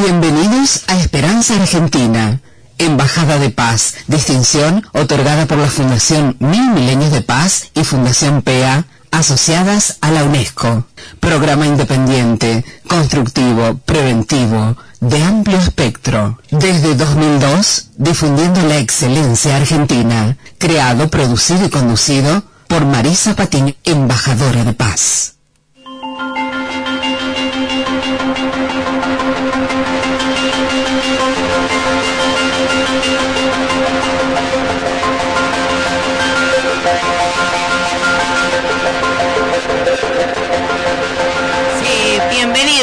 Bienvenidos a Esperanza Argentina, Embajada de Paz, distinción otorgada por la Fundación Mil Milenios de Paz y Fundación PEA, asociadas a la UNESCO. Programa independiente, constructivo, preventivo, de amplio espectro. Desde 2002, difundiendo la excelencia argentina. Creado, producido y conducido por Marisa Patiño, embajadora de paz.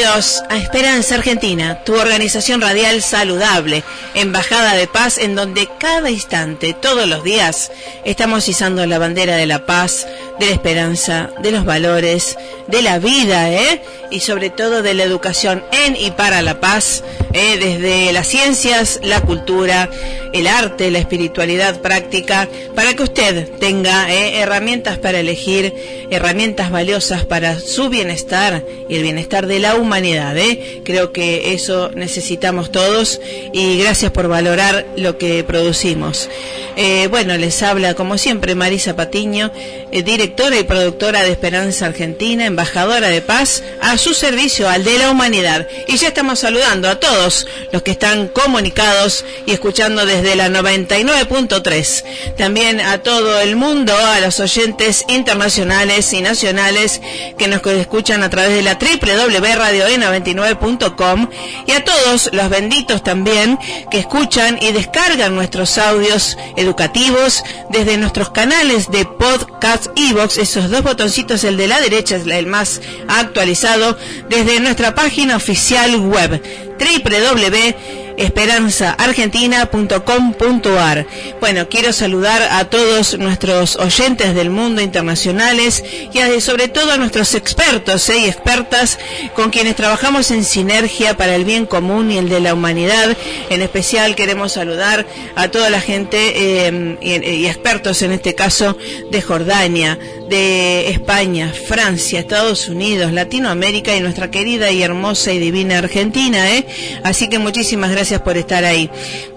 Bienvenidos a Esperanza Argentina, tu organización radial saludable, embajada de paz en donde cada instante, todos los días, estamos izando la bandera de la paz, de la esperanza, de los valores, de la vida, ¿eh? Y sobre todo de la educación en y para la paz, ¿eh? desde las ciencias, la cultura, el arte, la espiritualidad práctica, para que usted tenga ¿eh? herramientas para elegir, herramientas valiosas para su bienestar y el bienestar de la humanidad. ¿eh? Creo que eso necesitamos todos y gracias por valorar lo que producimos. Eh, bueno, les habla como siempre Marisa Patiño, eh, directora y productora de Esperanza Argentina, embajadora de paz, a su servicio, al de la humanidad. Y ya estamos saludando a todos los que están comunicados y escuchando desde la 99.3. También a todo el mundo, a los oyentes internacionales y nacionales que nos escuchan a través de la www.radioe99.com y a todos los benditos también que escuchan y descargan nuestros audios educativos desde nuestros canales de podcast Esos dos botoncitos, el de la derecha es el más actualizado, desde nuestra página oficial web www esperanzaargentina.com.ar. Bueno, quiero saludar a todos nuestros oyentes del mundo internacionales y sobre todo a nuestros expertos ¿eh? y expertas con quienes trabajamos en sinergia para el bien común y el de la humanidad. En especial queremos saludar a toda la gente eh, y expertos en este caso de Jordania, de España, Francia, Estados Unidos, Latinoamérica y nuestra querida y hermosa y divina Argentina. ¿eh? Así que muchísimas gracias por estar ahí.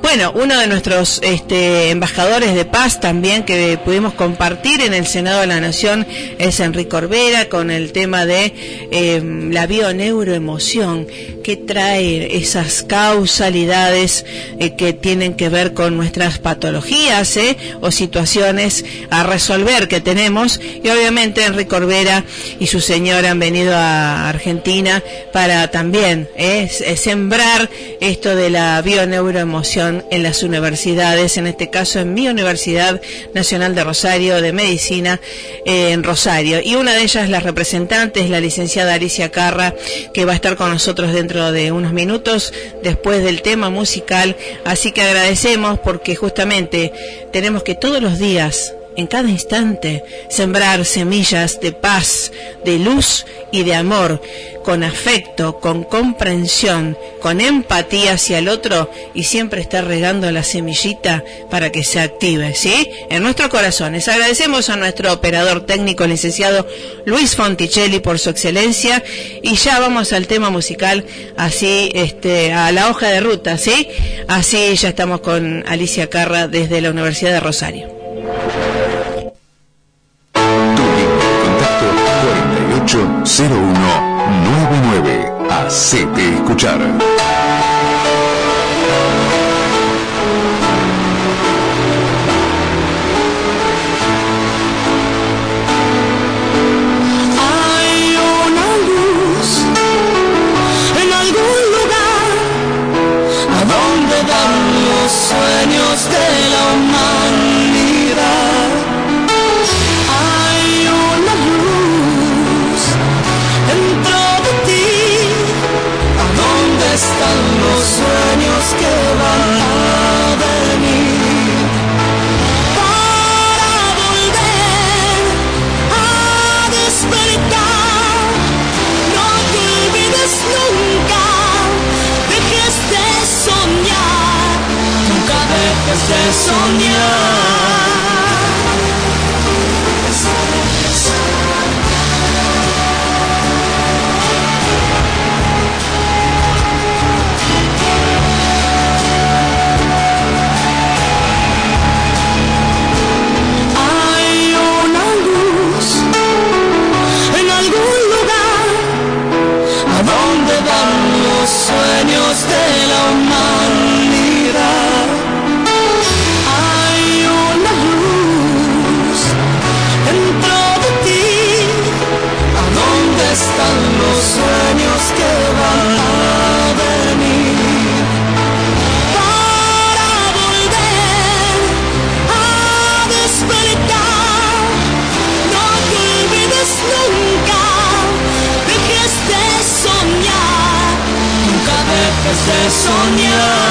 Bueno, uno de nuestros este, embajadores de paz también que pudimos compartir en el Senado de la Nación es Enrique Orbera con el tema de eh, la bioneuroemoción que trae esas causalidades eh, que tienen que ver con nuestras patologías ¿eh? o situaciones a resolver que tenemos y obviamente Enrique Corbera y su señora han venido a Argentina para también ¿eh? sembrar esto de la bioneuroemoción en las universidades, en este caso en mi Universidad Nacional de Rosario de Medicina en Rosario. Y una de ellas, la representante, es la licenciada Alicia Carra, que va a estar con nosotros dentro de unos minutos después del tema musical. Así que agradecemos porque justamente tenemos que todos los días en cada instante sembrar semillas de paz, de luz y de amor, con afecto, con comprensión, con empatía hacia el otro y siempre estar regando la semillita para que se active, ¿sí? En nuestros corazones. Agradecemos a nuestro operador técnico, licenciado Luis Fonticelli, por su excelencia y ya vamos al tema musical, así, este, a la hoja de ruta, ¿sí? Así ya estamos con Alicia Carra desde la Universidad de Rosario. Soñar.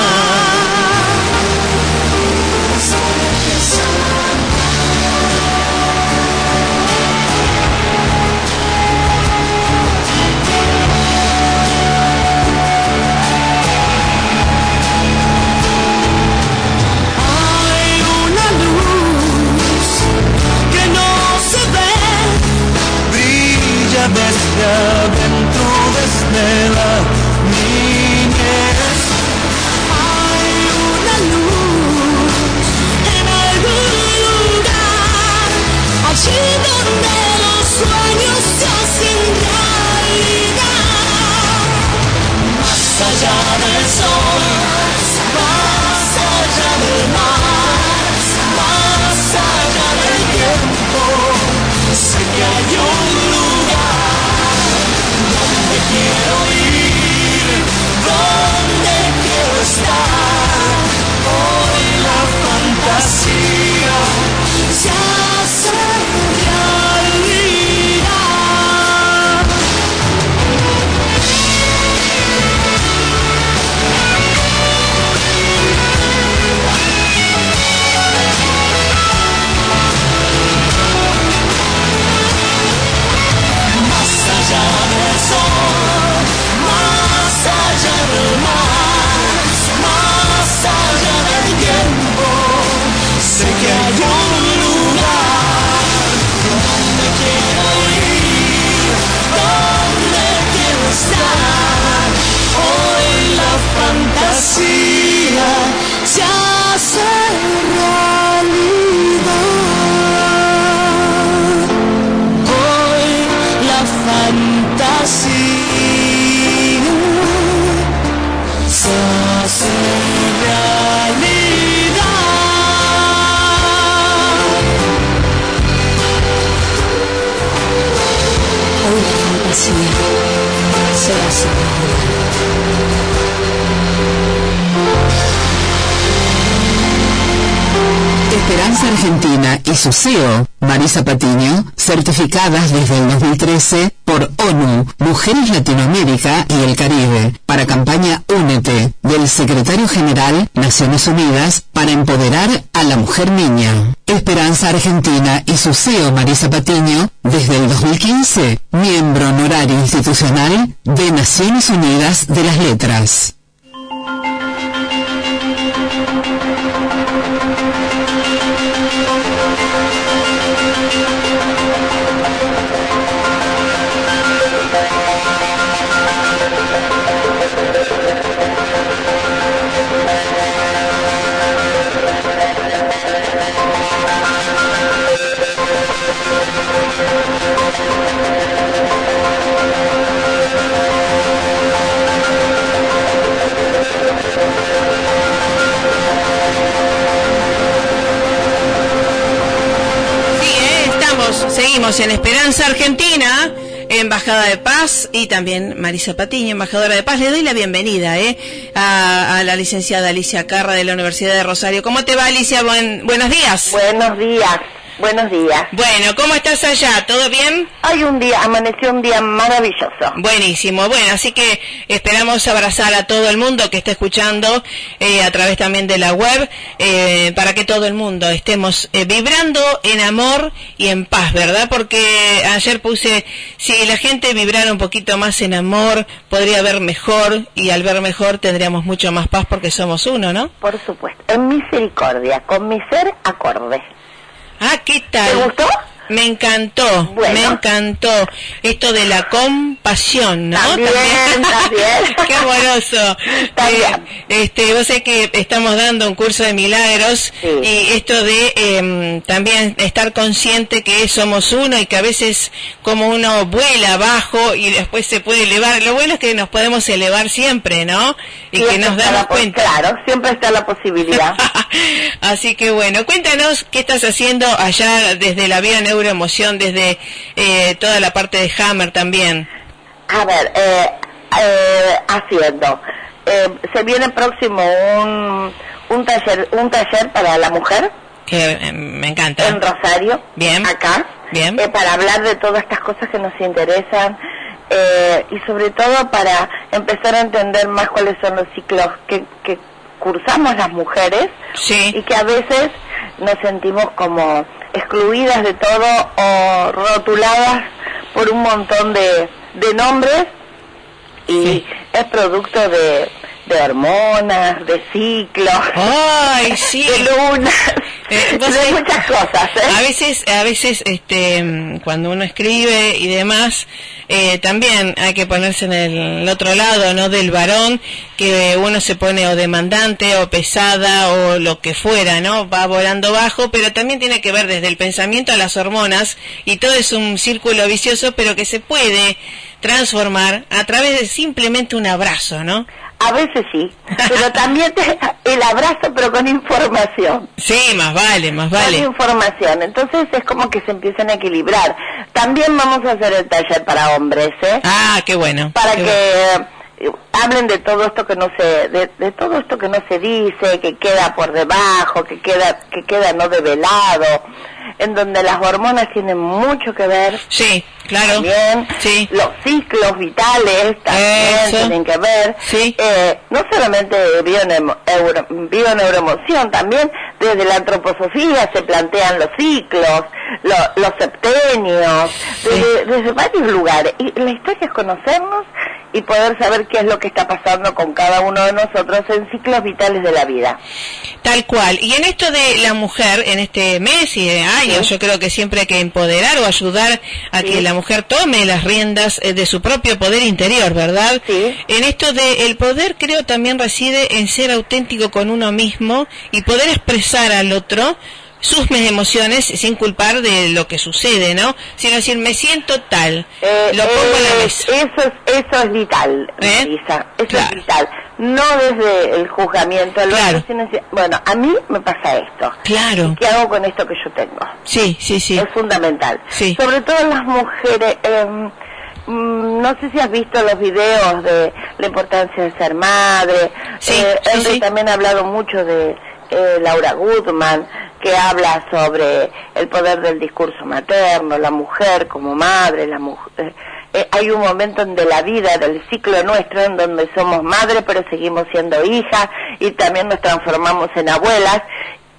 Esperanza Argentina y su CEO, Marisa Patiño, certificadas desde el 2013 por ONU, Mujeres Latinoamérica y el Caribe, para campaña Únete, del Secretario General Naciones Unidas para empoderar a la mujer niña. Esperanza Argentina y su CEO, Marisa Patiño, desde el 2015, miembro honorario institucional de Naciones Unidas de las Letras. Seguimos en Esperanza Argentina, Embajada de Paz y también Marisa Patiño, embajadora de Paz. Le doy la bienvenida ¿eh? a, a la licenciada Alicia Carra de la Universidad de Rosario. ¿Cómo te va, Alicia? Buen- buenos días. Buenos días, buenos días. Bueno, ¿cómo estás allá? ¿Todo bien? Hay un día, amaneció un día maravilloso. Buenísimo, bueno, así que esperamos abrazar a todo el mundo que está escuchando eh, a través también de la web, eh, para que todo el mundo estemos eh, vibrando en amor y en paz, ¿verdad? Porque ayer puse, si la gente vibrara un poquito más en amor, podría ver mejor y al ver mejor tendríamos mucho más paz porque somos uno, ¿no? Por supuesto, en misericordia, con mi ser acorde. Ah, ¿qué tal? ¿Te gustó? Me encantó, Bueno. me encantó esto de la compasión, ¿no? También, también. Qué amoroso. También. Eh, este, vos sé que estamos dando un curso de milagros Sí. y esto de em, también estar consciente que somos uno y que a veces como uno vuela abajo y después se puede elevar. Lo bueno es que nos podemos elevar siempre, ¿no? Y que nos damos la cuenta. Claro, siempre está la posibilidad. Así que bueno, cuéntanos qué estás haciendo allá desde la Vía Neuroemoción, desde eh, toda la parte de Hammer también. A ver, eh, eh, haciendo. Eh, se viene próximo un, un taller un taller para la mujer Que eh, me encanta. en Rosario, Bien. acá, Bien. eh, para hablar de todas estas cosas que nos interesan, eh, y sobre todo para empezar a entender más cuáles son los ciclos que, que cursamos las mujeres Sí. y que a veces nos sentimos como excluidas de todo o rotuladas por un montón de, de nombres y Sí. es producto de, de hormonas, de ciclos, Ay, sí. de lunas, Eh, de sabés- muchas cosas. ¿eh? A veces, a veces, este, cuando uno escribe y demás, eh, también hay que ponerse en el otro lado, ¿no? Del varón, que uno se pone o demandante o pesada o lo que fuera, ¿no? Va volando bajo, pero también tiene que ver desde el pensamiento a las hormonas y todo es un círculo vicioso, pero que se puede transformar a través de simplemente un abrazo, ¿no? A veces sí, pero también te- el abrazo, pero con información. Sí, más vale, más Con vale. información. Entonces es como que se empiezan a equilibrar. También vamos a hacer el taller para hombres, ¿eh? Ah, qué bueno. para qué que hablen de todo esto que no se de, de todo esto que no se dice que queda por debajo que queda que queda no develado en donde las hormonas tienen mucho que ver Sí, claro. también Sí. los ciclos vitales también Eso. tienen que ver Sí. Eh, no solamente bioneuroemoción también desde la antroposofía se plantean los ciclos lo- los septenios desde, desde varios lugares y la historia es conocernos y poder saber qué es lo que está pasando con cada uno de nosotros en ciclos vitales de la vida Tal cual. Y en esto de la mujer, en este mes y de años, Sí. yo creo que siempre hay que empoderar o ayudar a Sí. que la mujer tome las riendas eh, de su propio poder interior, ¿verdad? Sí. En esto de el poder creo también reside en ser auténtico con uno mismo y poder expresar al otro sus me- emociones sin culpar de lo que sucede, ¿no? Sino decir, me siento tal, Eh, lo pongo en la es- mesa. Eso es, eso es vital, ¿Eh? Marisa, eso Claro. es vital. No desde el juzgamiento, Claro. otro, sino bueno, a mí me pasa esto. Claro. ¿Qué hago con esto que yo tengo? Sí, sí, sí. Es fundamental. Sí. Sobre todo las mujeres, em, mm, no sé si has visto los videos de la importancia de ser madre. Sí, Eh, sí, Henry sí. también ha hablado mucho de eh, Laura Goodman, que habla sobre el poder del discurso materno, la mujer como madre, la mujer. eh, hay un momento en de la vida, del ciclo nuestro, en donde somos madre, pero seguimos siendo hijas y también nos transformamos en abuelas.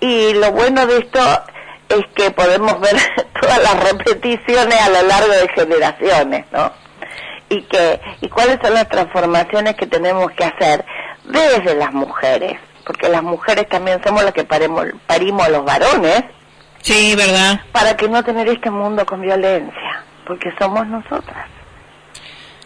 Y lo bueno de esto es que podemos ver todas las repeticiones a lo largo de generaciones, ¿no? Y que y cuáles son las transformaciones que tenemos que hacer desde las mujeres, porque las mujeres también somos las que paremos, parimos a los varones Sí, ¿verdad? para que no tener este mundo con violencia, porque somos nosotras.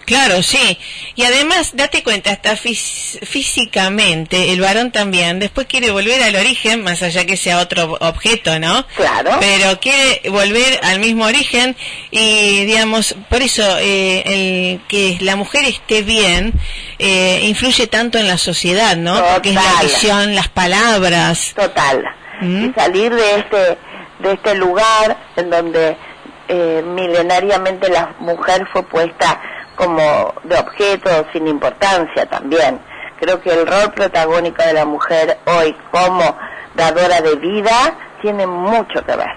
Claro, sí. Y además, date cuenta, hasta físicamente, el varón también, después quiere volver al origen, más allá que sea otro objeto, ¿no? Claro. Pero quiere volver al mismo origen y, digamos, por eso eh, el que la mujer esté bien eh, influye tanto en la sociedad, ¿no? Porque es la Total. visión, las palabras. total Mm. y salir de este de este lugar en donde eh, milenariamente la mujer fue puesta como de objeto sin importancia también creo que el rol protagónico de la mujer hoy como dadora de vida tiene mucho que ver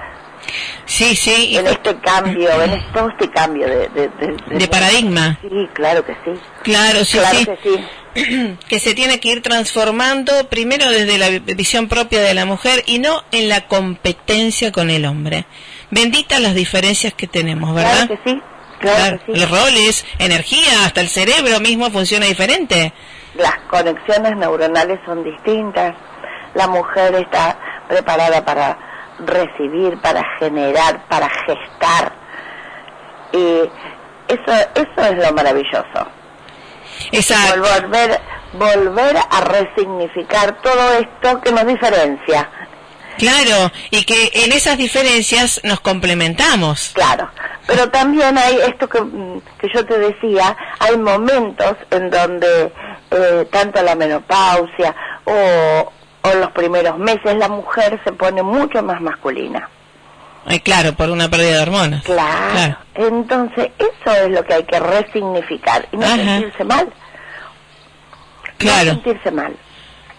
Sí, sí. en este cambio en este- todo este cambio de de, de- de paradigma. sí claro que sí Claro, sí, claro sí. que sí que se tiene que ir transformando primero desde la visión propia de la mujer y no en la competencia con el hombre. Benditas las diferencias que tenemos, ¿verdad? claro que sí claro, sí Los roles, energía, hasta el cerebro mismo funciona diferente. las conexiones neuronales son distintas. La mujer está preparada para recibir, para generar, para gestar. Y eso, eso es lo maravilloso. Exacto. Volver, volver a resignificar todo esto que nos diferencia. Claro, y que en esas diferencias nos complementamos. Claro, pero también hay esto que, mm, que yo te decía, hay momentos en donde eh, tanto la menopausia o, o los primeros meses la mujer se pone mucho más masculina. Ay, claro, por una pérdida de hormonas. Claro. Entonces eso es lo que hay que resignificar y no Ajá. sentirse mal. Claro. No sentirse mal.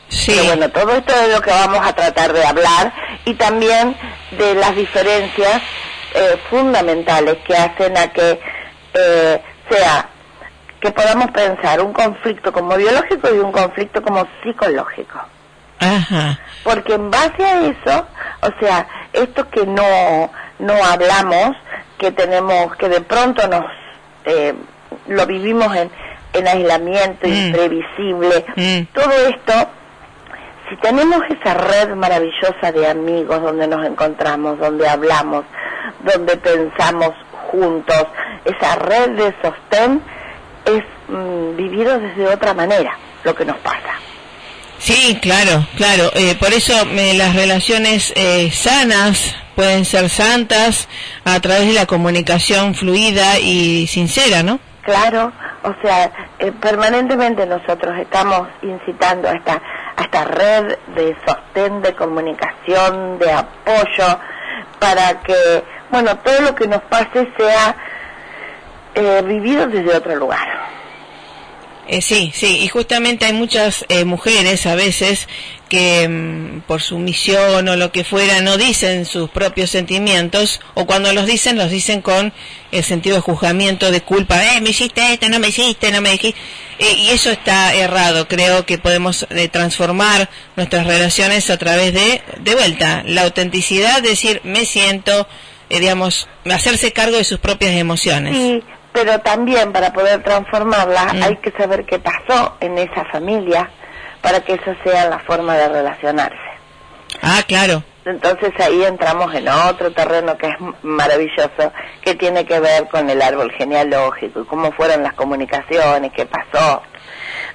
Sí. Pero bueno, todo esto es lo que vamos a tratar de hablar y también de las diferencias eh, fundamentales que hacen a que eh, sea que podamos pensar un conflicto como biológico y un conflicto como psicológico. Ajá. Porque en base a eso, o sea, esto que no, no hablamos, que tenemos, que de pronto nos eh, lo vivimos en, en aislamiento, Mm. imprevisible, Mm. todo esto, si tenemos esa red maravillosa de amigos donde nos encontramos, donde hablamos, donde pensamos juntos, esa red de sostén es mm, vivido desde otra manera lo que nos pasa. Sí, claro, claro. Eh, por eso me- las relaciones eh, sanas pueden ser santas a través de la comunicación fluida y sincera, ¿no? Claro, o sea, eh, permanentemente nosotros estamos incitando a esta, a esta red de sostén, de comunicación, de apoyo, para que, bueno, todo lo que nos pase sea eh, vivido desde otro lugar. Eh, sí, sí, y justamente hay muchas eh, mujeres a veces que mm, por su misión o lo que fuera no dicen sus propios sentimientos o cuando los dicen los dicen con el sentido de juzgamiento, de culpa, eh, me hiciste esto, no me hiciste, no me dijiste, Eh, y eso está errado, creo que podemos eh, transformar nuestras relaciones a través de, de vuelta, la autenticidad, decir, me siento, eh, digamos, hacerse cargo de sus propias emociones. Sí, pero también para poder transformarla Mm. hay que saber qué pasó en esa familia para que esa sea la forma de relacionarse. Ah, claro. Entonces ahí entramos en otro terreno que es maravilloso, que tiene que ver con el árbol genealógico y cómo fueron las comunicaciones, qué pasó.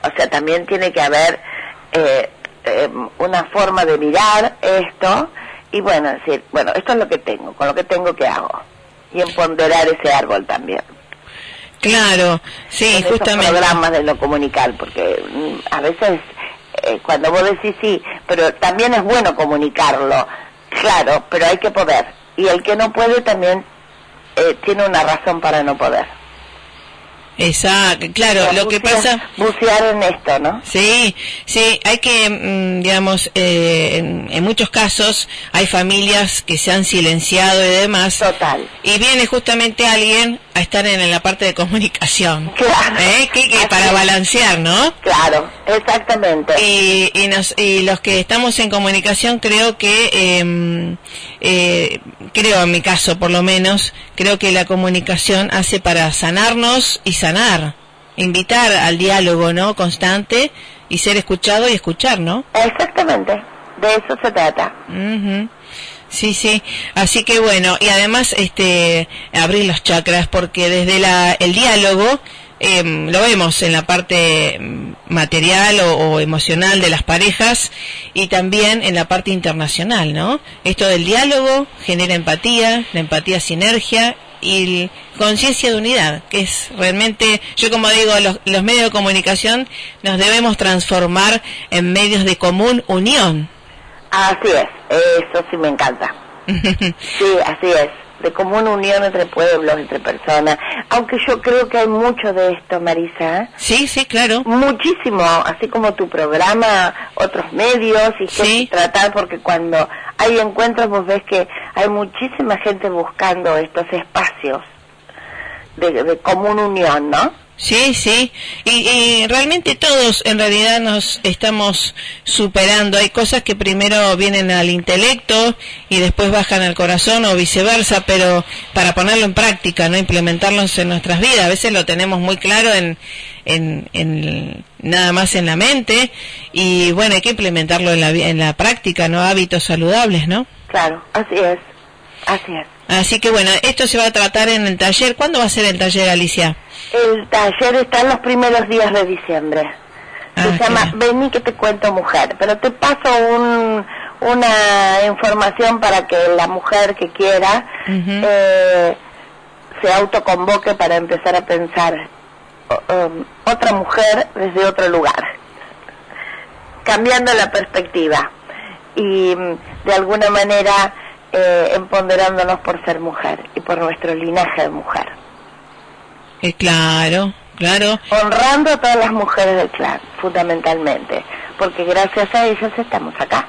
O sea, también tiene que haber eh, eh, una forma de mirar esto y bueno, decir, bueno, esto es lo que tengo, con lo que tengo, ¿qué hago? Y empoderar ese árbol también. Claro, sí, con esos justamente. programas de lo comunicar, porque mm, a veces eh, cuando vos decís sí, pero también es bueno comunicarlo, claro, pero hay que poder. Y el que no puede también eh, tiene una razón para no poder. Exacto, claro, O sea, lo que pasa... Bucear en esto, ¿no? Sí, sí, hay que, mm, digamos, eh, en, en muchos casos hay familias que se han silenciado y demás. Total. Y viene justamente alguien a estar en, la parte de comunicación. Claro. ¿Eh? Que- que Así para balancear, ¿no? Claro, exactamente. Y, y, nos, y los que estamos en comunicación creo que, eh, eh, creo en mi caso por lo menos, creo que la comunicación hace para sanarnos y sanar, invitar al diálogo, ¿no? Constante y ser escuchado y escuchar, ¿no? Exactamente, de eso se trata. Ujú. Sí, sí. Así que bueno, y además este abrir los chakras porque desde la el diálogo em, lo vemos en la parte material o, o emocional de las parejas y también en la parte internacional, ¿no? Esto del diálogo genera empatía, la empatía sinergia y conciencia de unidad, que es realmente, yo como digo, los, los medios de comunicación nos debemos transformar en medios de común unión. Así es, eso sí me encanta. Sí, así es, de común unión entre pueblos, entre personas. Aunque yo creo que hay mucho de esto, Marisa. Sí, sí, claro. Muchísimo, así como tu programa, otros medios y gente Sí. tratar, porque cuando hay encuentros vos ves que hay muchísima gente buscando estos espacios de, de común unión, ¿no? Sí, sí. Y, y realmente todos en realidad nos estamos superando. Hay cosas que primero vienen al intelecto y después bajan al corazón o viceversa, pero para ponerlo en práctica, no implementarlos en nuestras vidas. A veces lo tenemos muy claro en, en, en nada más en la mente y bueno, hay que implementarlo en la, en la práctica, ¿no? Hábitos saludables, ¿no? Claro, así es, así es. Así que bueno, esto se va a tratar en el taller. ¿Cuándo va a ser el taller, Alicia? El taller está en los primeros días de diciembre. Ah, Se llama claro. Vení que te cuento mujer, pero te paso un, una información para que la mujer que quiera eh, se autoconvoque para empezar a pensar um, otra mujer desde otro lugar, cambiando la perspectiva y mm, de alguna manera eh, empoderándonos por ser mujer y por nuestro linaje de mujer. Eh, claro, claro. honrando a todas las mujeres del clan, fundamentalmente, porque gracias a ellas estamos acá.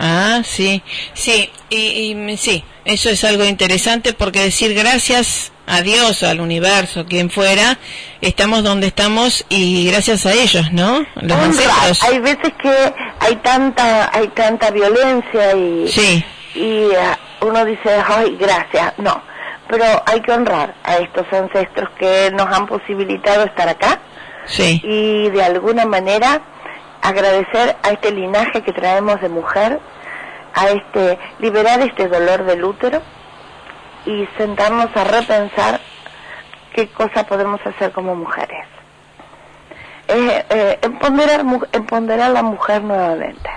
Ah, sí, sí, y, y, sí, eso es algo interesante porque decir gracias a Dios, al universo, quien fuera, estamos donde estamos y gracias a ellos, ¿no? Los. Hay veces que hay tanta, hay tanta violencia y, Sí, y eh, uno dice, ay, gracias. No, pero hay que honrar a estos ancestros que nos han posibilitado estar acá sí, y de alguna manera agradecer a este linaje que traemos de mujer, a este liberar este dolor del útero y sentarnos a repensar qué cosa podemos hacer como mujeres. Eh, eh, empoderar, mu- empoderar a la mujer nuevamente.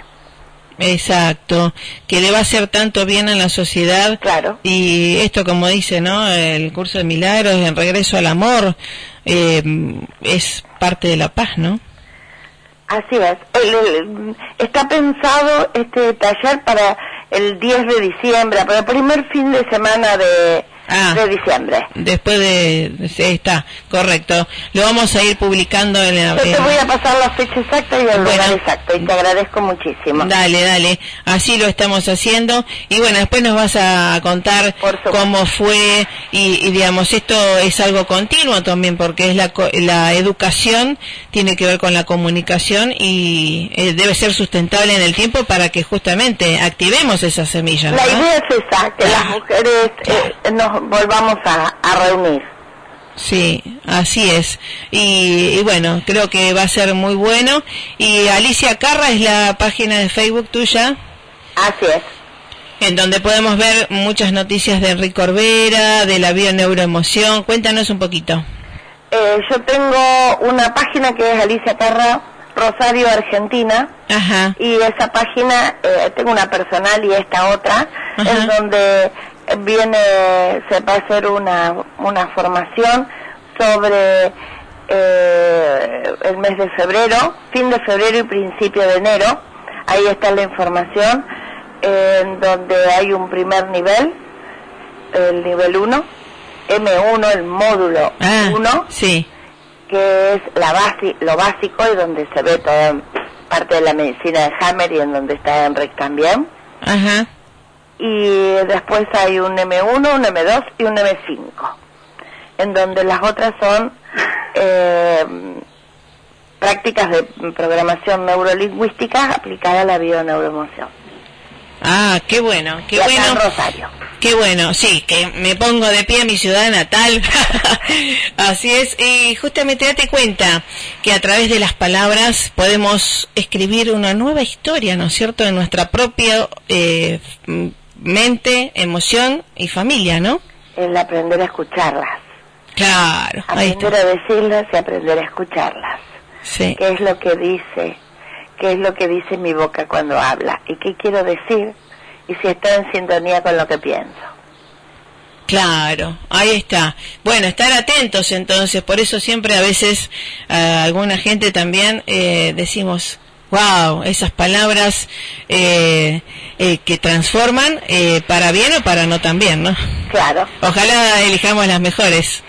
Exacto. Que le va a hacer tanto bien a la sociedad. Claro. Y esto, como dice, ¿no? El curso de milagros, el regreso al amor, eh, es parte de la paz, ¿no? Así es. Está pensado este taller para el 10 de diciembre, para el primer fin de semana de, Ah. de diciembre. Después de... sí, está, correcto. Lo vamos a ir publicando en la... Yo te voy a pasar la fecha exacta y el Bueno. lugar exacto y te agradezco muchísimo. Dale, dale, así lo estamos haciendo y bueno, después nos vas a contar cómo fue y, y, digamos, esto es algo continuo también porque es la, la educación, tiene que ver con la comunicación y eh, debe ser sustentable en el tiempo para que justamente activemos esas semillas. La ¿verdad? idea es esa, que las mujeres eh, nos volvamos a, a reunir. Sí, así es. Y, y bueno, creo que va a ser muy bueno. Y Alicia Carra es la página de Facebook tuya. Así es. en donde podemos ver muchas noticias de Enrique Orbera, de la bioneuroemoción. Cuéntanos un poquito. Eh, yo tengo una página que es Alicia Carra Rosario Argentina Ajá, y esa página, eh, tengo una personal y esta otra, Ajá. en donde viene, se va a hacer una, una formación sobre eh, el mes de febrero, fin de febrero y principio de enero. Ahí está la información, en donde hay un primer nivel, el nivel 1, M1, el módulo ah, 1, sí, que es la base, lo básico y donde se ve toda parte de la medicina de Hammer y en donde está Enric también. ajá, Y después hay un M1, un M2 y un M5, en donde las otras son eh, prácticas de programación neurolingüística aplicada a la bioneuroemoción. ah, qué bueno, qué y acá bueno, en Rosario. qué bueno, sí, que me pongo de pie a mi ciudad natal, así es, y justamente date cuenta que a través de las palabras podemos escribir una nueva historia, ¿no es cierto?, de nuestra propia eh, mente, emoción y familia, ¿no? El aprender a escucharlas. Claro, ahí Aprender a decirlas y aprender a escucharlas. sí. qué es lo que dice, qué es lo que dice mi boca cuando habla y qué quiero decir y si está en sintonía con lo que pienso. Claro, ahí está. Bueno, estar atentos entonces, por eso siempre a veces a alguna gente también eh, decimos, wow, esas palabras eh, eh, que transforman eh, para bien o para no tan bien, ¿no? Claro, Ojalá elijamos las mejores.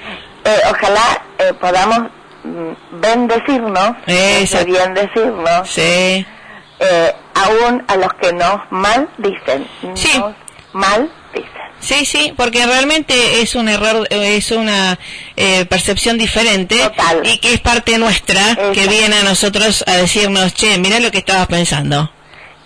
Eh, ojalá eh, podamos mm, bendecirnos, Exacto. bien decirnos, Sí, eh, aún a los que nos mal dicen, Sí. nos mal dicen. Sí, sí, porque realmente es un error, eh, es una eh, percepción diferente Total. y que es parte nuestra que viene a nosotros a decirnos, che, mira lo que estabas pensando.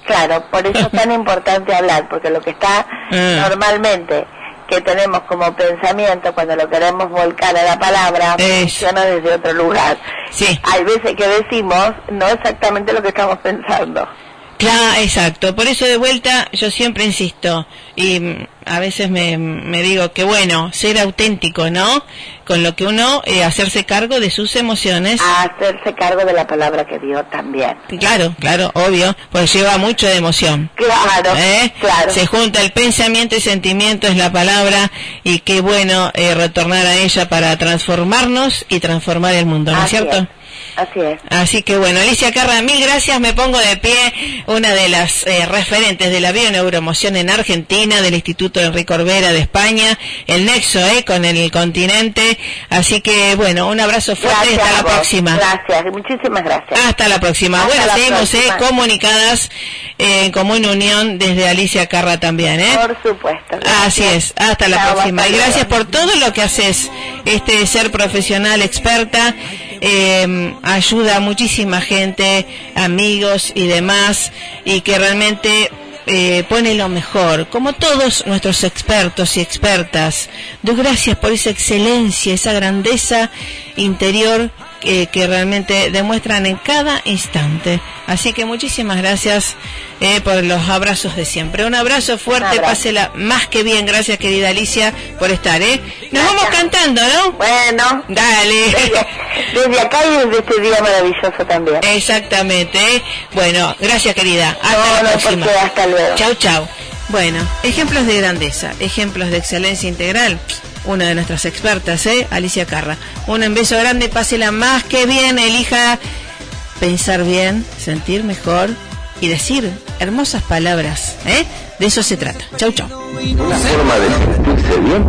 Claro, por eso es tan importante hablar, porque lo que está Ah. normalmente que tenemos como pensamiento cuando lo queremos volcar a la palabra Es. funciona desde otro lugar. Sí. Hay veces que decimos no exactamente lo que estamos pensando. Claro, exacto. Por eso de vuelta yo siempre insisto y mm, a veces me, me digo que bueno, ser auténtico, ¿no? Con lo que uno, eh, hacerse cargo de sus emociones. A hacerse cargo de la palabra que dio también. Claro, claro, obvio, pues lleva mucho de emoción. Claro, ¿eh? claro. Se junta el pensamiento y sentimiento es la palabra y qué bueno eh, retornar a ella para transformarnos y transformar el mundo, ¿no es Así cierto? es. Así es. Así que bueno, Alicia Carra, mil gracias, me pongo de pie, una de las eh, referentes de la bioneuromoción en Argentina, del Instituto Enrique Orbera de España, el nexo eh, con el continente, así que bueno, un abrazo fuerte y Gracias hasta a la próxima. Gracias, muchísimas gracias. Hasta la próxima. Hasta bueno, la seguimos eh, próxima. comunicadas eh, en común unión desde Alicia Carra también, ¿eh? Por supuesto. Así es, hasta la Chao, próxima. hasta Y gracias por todo lo que haces, este ser profesional, experta, eh, ayuda a muchísima gente, amigos y demás, y que realmente eh, pone lo mejor, como todos nuestros expertos y expertas. Doy gracias por esa excelencia, esa grandeza interior eh, que realmente demuestran en cada instante. Así que muchísimas gracias eh, por los abrazos de siempre. Un abrazo fuerte, Un abrazo. pásela más que bien. Gracias, querida Alicia, por estar. ¿eh? Nos vamos cantando, ¿no? Bueno, Dale. desde, desde acá y desde este día maravilloso también. Exactamente. ¿eh? Bueno, gracias, querida. Hasta No, la próxima. hasta luego. Chau, chau. Bueno, ejemplos de grandeza, ejemplos de excelencia integral. Una de nuestras expertas, ¿eh? Alicia Carra. Un beso grande, pásela más que bien, elija pensar bien, sentir mejor y decir hermosas palabras, ¿eh? De eso se trata. Chau, chau. Una forma de sentirse bien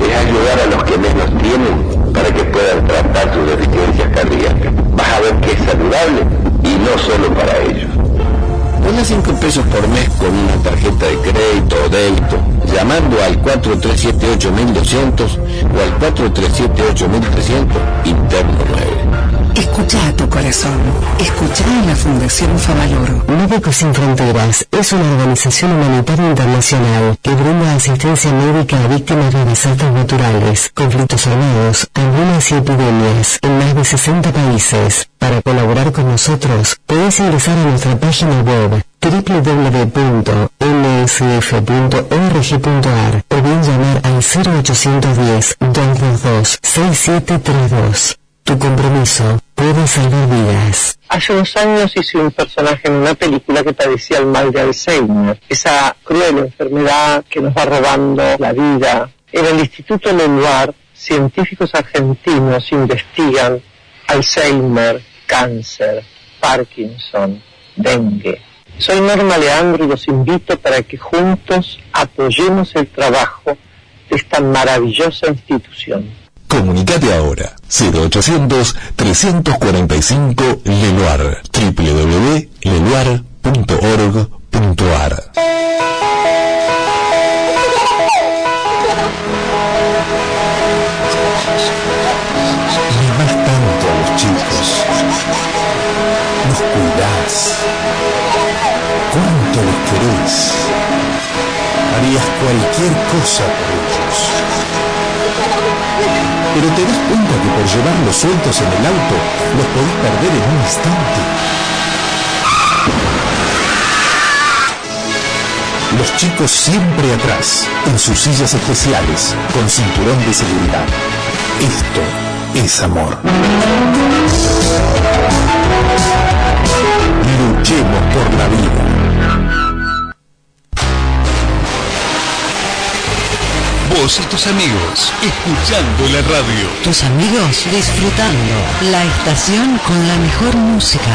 es ayudar a los que menos tienen para que puedan tratar sus deficiencias cardíacas. Vas a ver que es saludable y no solo para ellos. Pone 5 pesos por mes con una tarjeta de crédito o débito, llamando al 4378-1200 o al 4378-1300, interno 9. Escucha a tu corazón. Escucha a la Fundación Favaloro. Médicos Sin Fronteras es una organización humanitaria internacional que brinda asistencia médica a víctimas de desastres naturales, conflictos armados, hambrunas y epidemias en más de 60 países. Para colaborar con nosotros, podés ingresar a nuestra página web www.msf.org.ar o bien llamar al 0810-222-6732. Tu compromiso puede salvar vidas. Hace unos años hice un personaje en una película que padecía el mal de Alzheimer, esa cruel enfermedad que nos va robando la vida. En el Instituto Leluar, científicos argentinos investigan Alzheimer, cáncer, Parkinson, dengue. Soy Norma Leandro y los invito para que juntos apoyemos el trabajo de esta maravillosa institución. Comunicate ahora. 0800 345 Leluar www.leluar.org.ar Mimás tanto a los chicos, los cuidás, cuánto los querés, harías cualquier cosa por ellos. Pero te das cuenta que por llevarlos sueltos en el auto los podés perder en un instante. Los chicos siempre atrás, en sus sillas especiales, con cinturón de seguridad. Esto es amor. Luchemos por la vida. Vos y tus amigos, escuchando la radio. Tus amigos disfrutando la estación con la mejor música.